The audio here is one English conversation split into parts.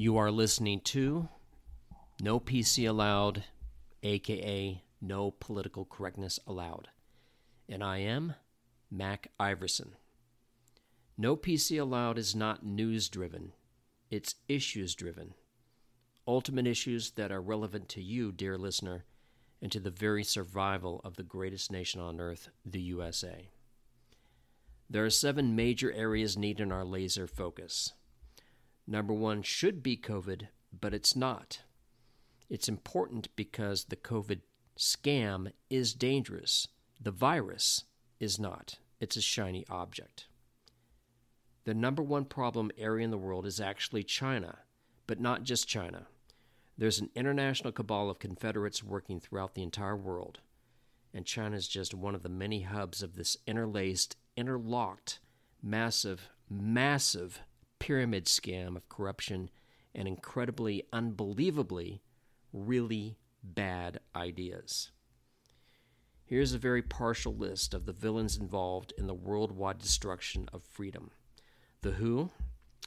You are listening to No PC Allowed, aka No Political Correctness Allowed. And I am Mac Iverson. No PC Allowed is not news driven, it's issues driven. Ultimate issues that are relevant to you, dear listener, and to the very survival of the greatest nation on earth, the USA. There are seven major areas needing our laser focus. Number one should be COVID, but it's not. It's important because the COVID scam is dangerous. The virus is not. It's a shiny object. The number one problem area in the world is actually China, but not just China. There's an international cabal of Confederates working throughout the entire world, and China is just one of the many hubs of this interlaced, interlocked, massive, massive pyramid scam of corruption and incredibly, unbelievably, really bad ideas. Here's a very partial list of the villains involved in the worldwide destruction of freedom. The Who,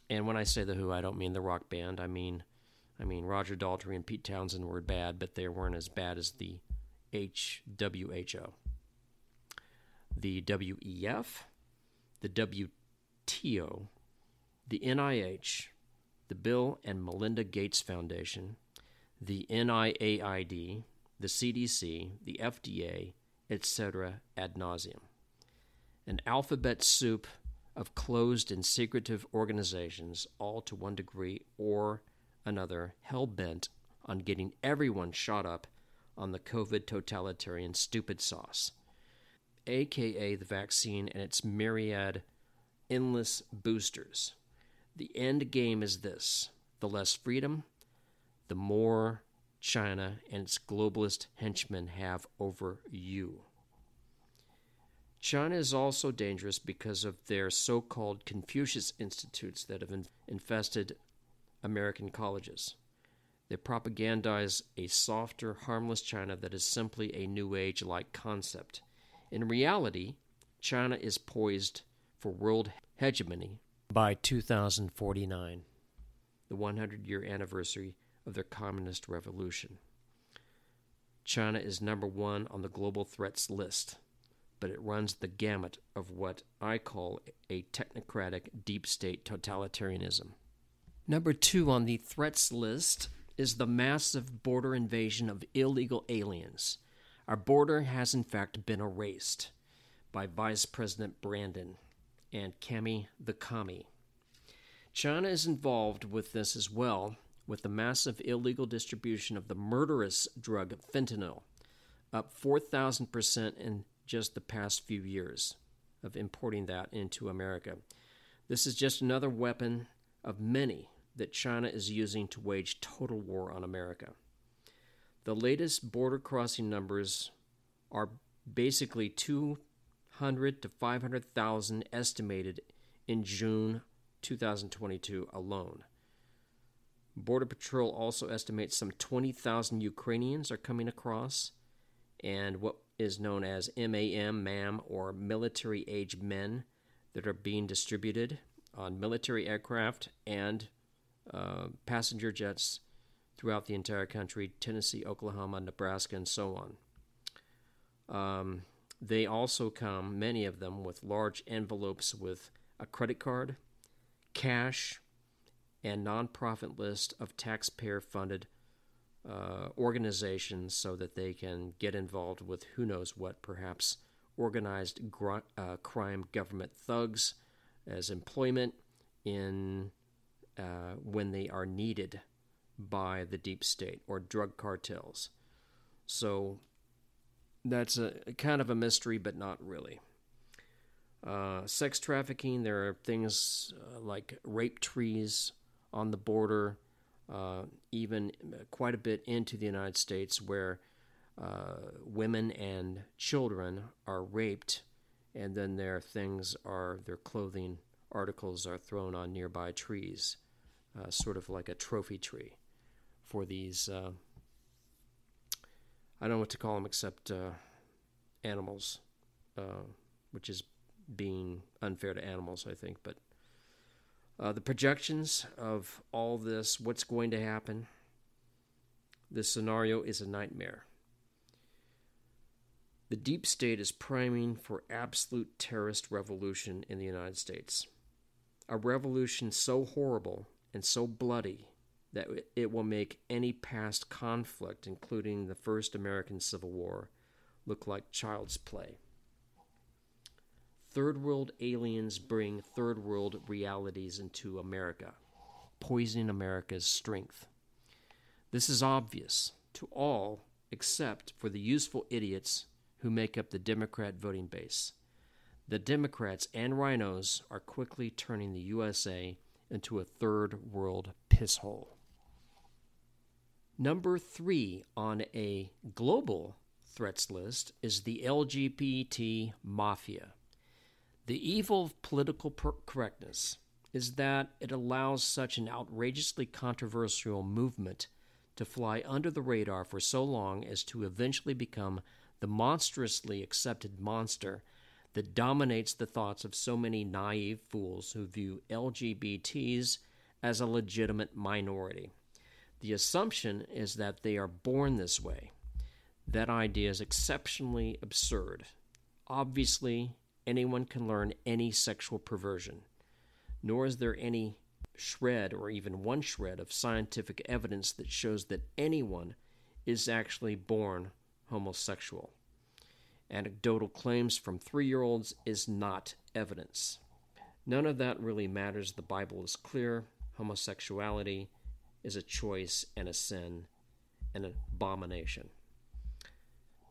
and when I say The Who, I don't mean the rock band. I mean, I mean Roger Daltrey and Pete Townshend were bad, but they weren't as bad as the HWHO. The WEF, the WTO, the NIH, the Bill and Melinda Gates Foundation, the NIAID, the CDC, the FDA, etc., ad nauseum. An alphabet soup of closed and secretive organizations, all to one degree or another, hell bent on getting everyone shot up on the COVID totalitarian stupid sauce, aka the vaccine and its myriad endless boosters. The end game is this the less freedom, the more China and its globalist henchmen have over you. China is also dangerous because of their so called Confucius Institutes that have infested American colleges. They propagandize a softer, harmless China that is simply a New Age like concept. In reality, China is poised for world hegemony by 2049, the 100 year anniversary of their communist revolution. China is number one on the global threats list, but it runs the gamut of what I call a technocratic deep state totalitarianism. Number two on the threats list is the massive border invasion of illegal aliens. Our border has, in fact, been erased by Vice President Brandon and Cami the Commie. China is involved with this as well, with the massive illegal distribution of the murderous drug fentanyl, up 4,000% in just the past few years of importing that into America. This is just another weapon of many that China is using to wage total war on America. The latest border crossing numbers are basically 200 to 500,000 estimated in June 2022 alone. Border Patrol also estimates some 20,000 Ukrainians are coming across, and what is known as MAM, MAM, or military age men that are being distributed on military aircraft and uh, passenger jets throughout the entire country Tennessee, Oklahoma, Nebraska, and so on. Um, they also come, many of them, with large envelopes with a credit card, cash, and nonprofit list of taxpayer funded uh, organizations so that they can get involved with who knows what, perhaps organized gr- uh, crime government thugs as employment in uh, when they are needed by the deep state or drug cartels. So that's a kind of a mystery, but not really. Uh, sex trafficking, there are things uh, like rape trees on the border, uh, even quite a bit into the United States, where uh, women and children are raped, and then their things are, their clothing articles are thrown on nearby trees, uh, sort of like a trophy tree for these. Uh, I don't know what to call them except animals, which is being unfair to animals, I think. But Uh, the projections of all this, what's going to happen, this scenario is a nightmare. The deep state is priming for absolute terrorist revolution in the United States. A revolution so horrible and so bloody that it will make any past conflict, including the first American Civil War, look like child's play. Third world aliens bring third world realities into America, poisoning America's strength. This is obvious to all except for the useful idiots who make up the Democrat voting base. The Democrats and RINOs are quickly turning the USA into a third world piss hole. Number three on a global threats list is the LGBT mafia. The evil of political per- correctness is that it allows such an outrageously controversial movement to fly under the radar for so long as to eventually become the monstrously accepted monster that dominates the thoughts of so many naive fools who view LGBTs as a legitimate minority. The assumption is that they are born this way. That idea is exceptionally absurd. Obviously, anyone can learn any sexual perversion, nor is there any shred or even one shred of scientific evidence that shows that anyone is actually born homosexual. Anecdotal claims from three year olds is not evidence. None of that really matters. The Bible is clear. Homosexuality is a choice and a sin, and an abomination.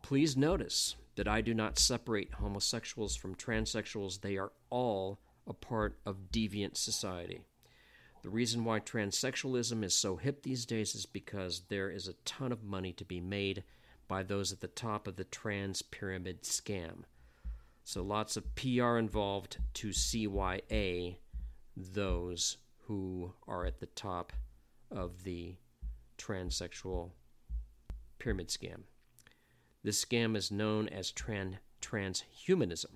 Please notice that I do not separate homosexuals from transsexuals. They are all a part of deviant society. The reason why transsexualism is so hip these days is because there is a ton of money to be made by those at the top of the trans pyramid scam. So lots of PR involved to CYA those who are at the top of the transsexual pyramid scam. This scam is known as tran- transhumanism,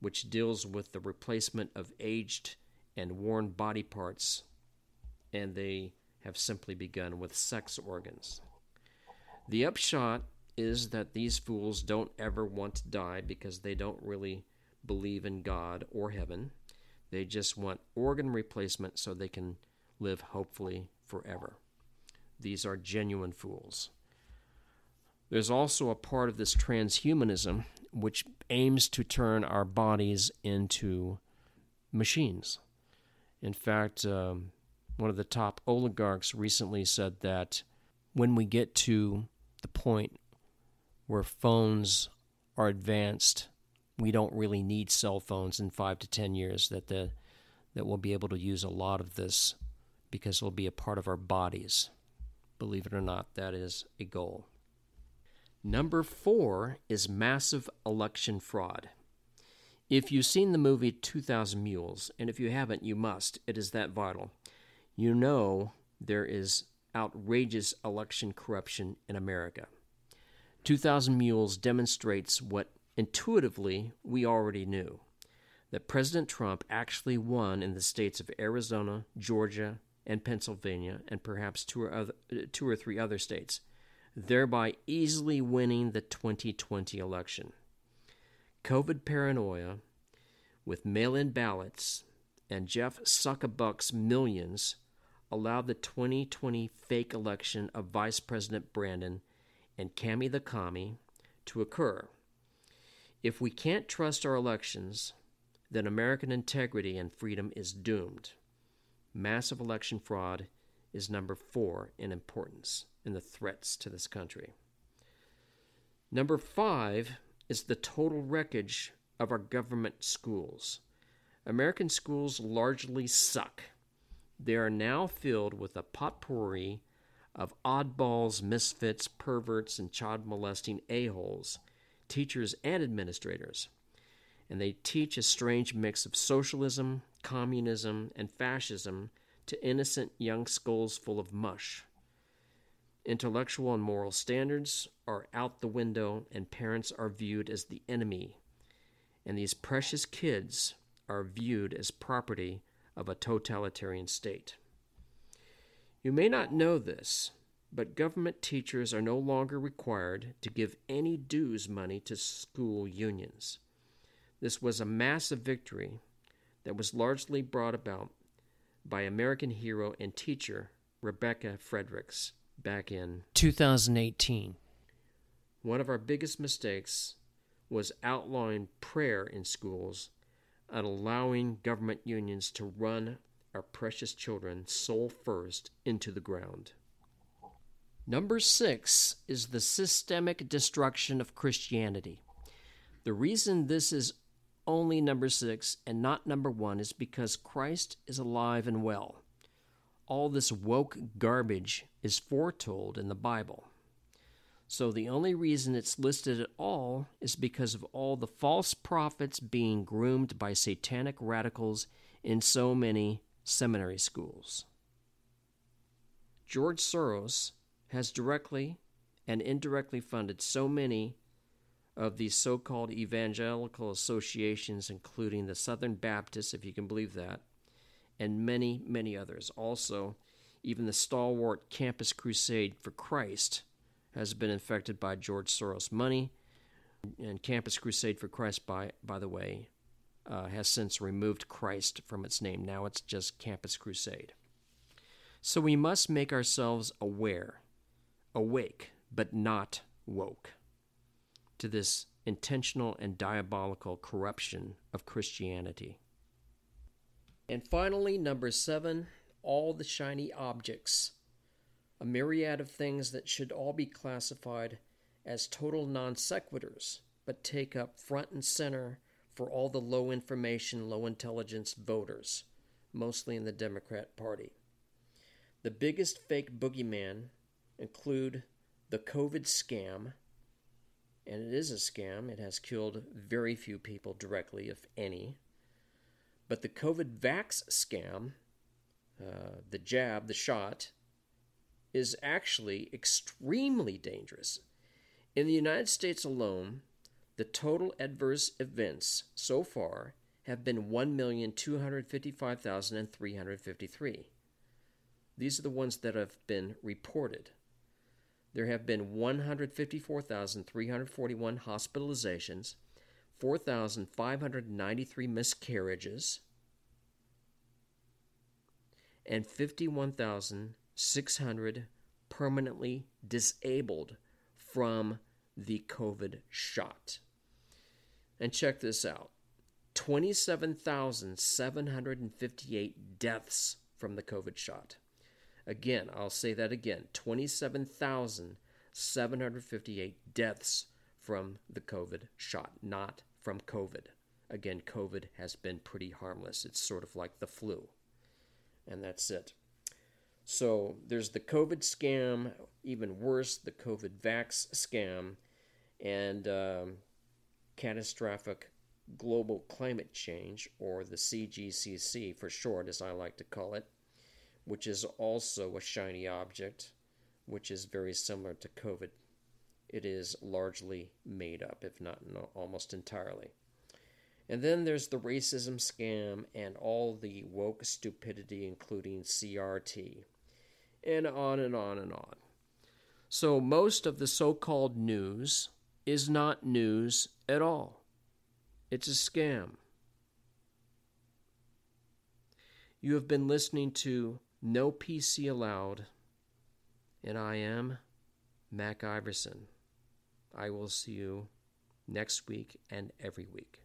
which deals with the replacement of aged and worn body parts, and they have simply begun with sex organs. The upshot is that these fools don't ever want to die because they don't really believe in God or heaven. They just want organ replacement so they can live hopefully forever. These are genuine fools. There's also a part of this transhumanism which aims to turn our bodies into machines. In fact, um, one of the top oligarchs recently said that when we get to the point where phones are advanced, we don't really need cell phones in five to ten years. That the that we'll be able to use a lot of this because it'll be a part of our bodies. Believe it or not, that is a goal. Number four is massive election fraud. If you've seen the movie 2000 Mules, and if you haven't, you must, it is that vital, you know there is outrageous election corruption in America. 2000 Mules demonstrates what intuitively we already knew that President Trump actually won in the states of Arizona, Georgia, and Pennsylvania, and perhaps two or, other, two or three other states, thereby easily winning the 2020 election. COVID paranoia, with mail in ballots and Jeff Suckabuck's millions, allowed the 2020 fake election of Vice President Brandon and Cami the Commie to occur. If we can't trust our elections, then American integrity and freedom is doomed. Massive election fraud is number four in importance in the threats to this country. Number five is the total wreckage of our government schools. American schools largely suck. They are now filled with a potpourri of oddballs, misfits, perverts, and child molesting a-holes, teachers and administrators. And they teach a strange mix of socialism, communism, and fascism to innocent young skulls full of mush. Intellectual and moral standards are out the window, and parents are viewed as the enemy. And these precious kids are viewed as property of a totalitarian state. You may not know this, but government teachers are no longer required to give any dues money to school unions. This was a massive victory that was largely brought about by American hero and teacher Rebecca Friedrichs back in 2018. One of our biggest mistakes was outlawing prayer in schools and allowing government unions to run our precious children soul first into the ground. Number six is the systemic destruction of Christianity. The reason this is only number six and not number one is because Christ is alive and well. All this woke garbage is foretold in the Bible. So the only reason it's listed at all is because of all the false prophets being groomed by satanic radicals in so many seminary schools. George Soros has directly and indirectly funded so many of these so called evangelical associations, including the Southern Baptists, if you can believe that, and many, many others. Also, even the stalwart Campus Crusade for Christ has been infected by George Soros money. And Campus Crusade for Christ, by, by the way, uh, has since removed Christ from its name. Now it's just Campus Crusade. So we must make ourselves aware, awake, but not woke, to this intentional and diabolical corruption of Christianity. And finally, number seven, all the shiny objects a myriad of things that should all be classified as total non sequiturs, but take up front and center for all the low information, low intelligence voters, mostly in the Democrat Party. The biggest fake boogeyman include the COVID scam, and it is a scam. It has killed very few people directly, if any. But the COVID vax scam, uh, the jab, the shot, is actually extremely dangerous. In the United States alone, the total adverse events so far have been 1,255,353. These are the ones that have been reported. There have been 154,341 hospitalizations, 4,593 miscarriages, and 51,600 permanently disabled from the COVID shot. And check this out 27,758 deaths from the COVID shot. Again, I'll say that again 27,758 deaths from the COVID shot, not from COVID. Again, COVID has been pretty harmless. It's sort of like the flu. And that's it. So there's the COVID scam, even worse, the COVID vax scam, and um, catastrophic global climate change, or the CGCC for short, as I like to call it, which is also a shiny object, which is very similar to COVID. It is largely made up, if not no, almost entirely. And then there's the racism scam and all the woke stupidity, including CRT and on and on and on. So, most of the so called news is not news at all, it's a scam. You have been listening to No PC Allowed, and I am Mac Iverson. I will see you next week and every week.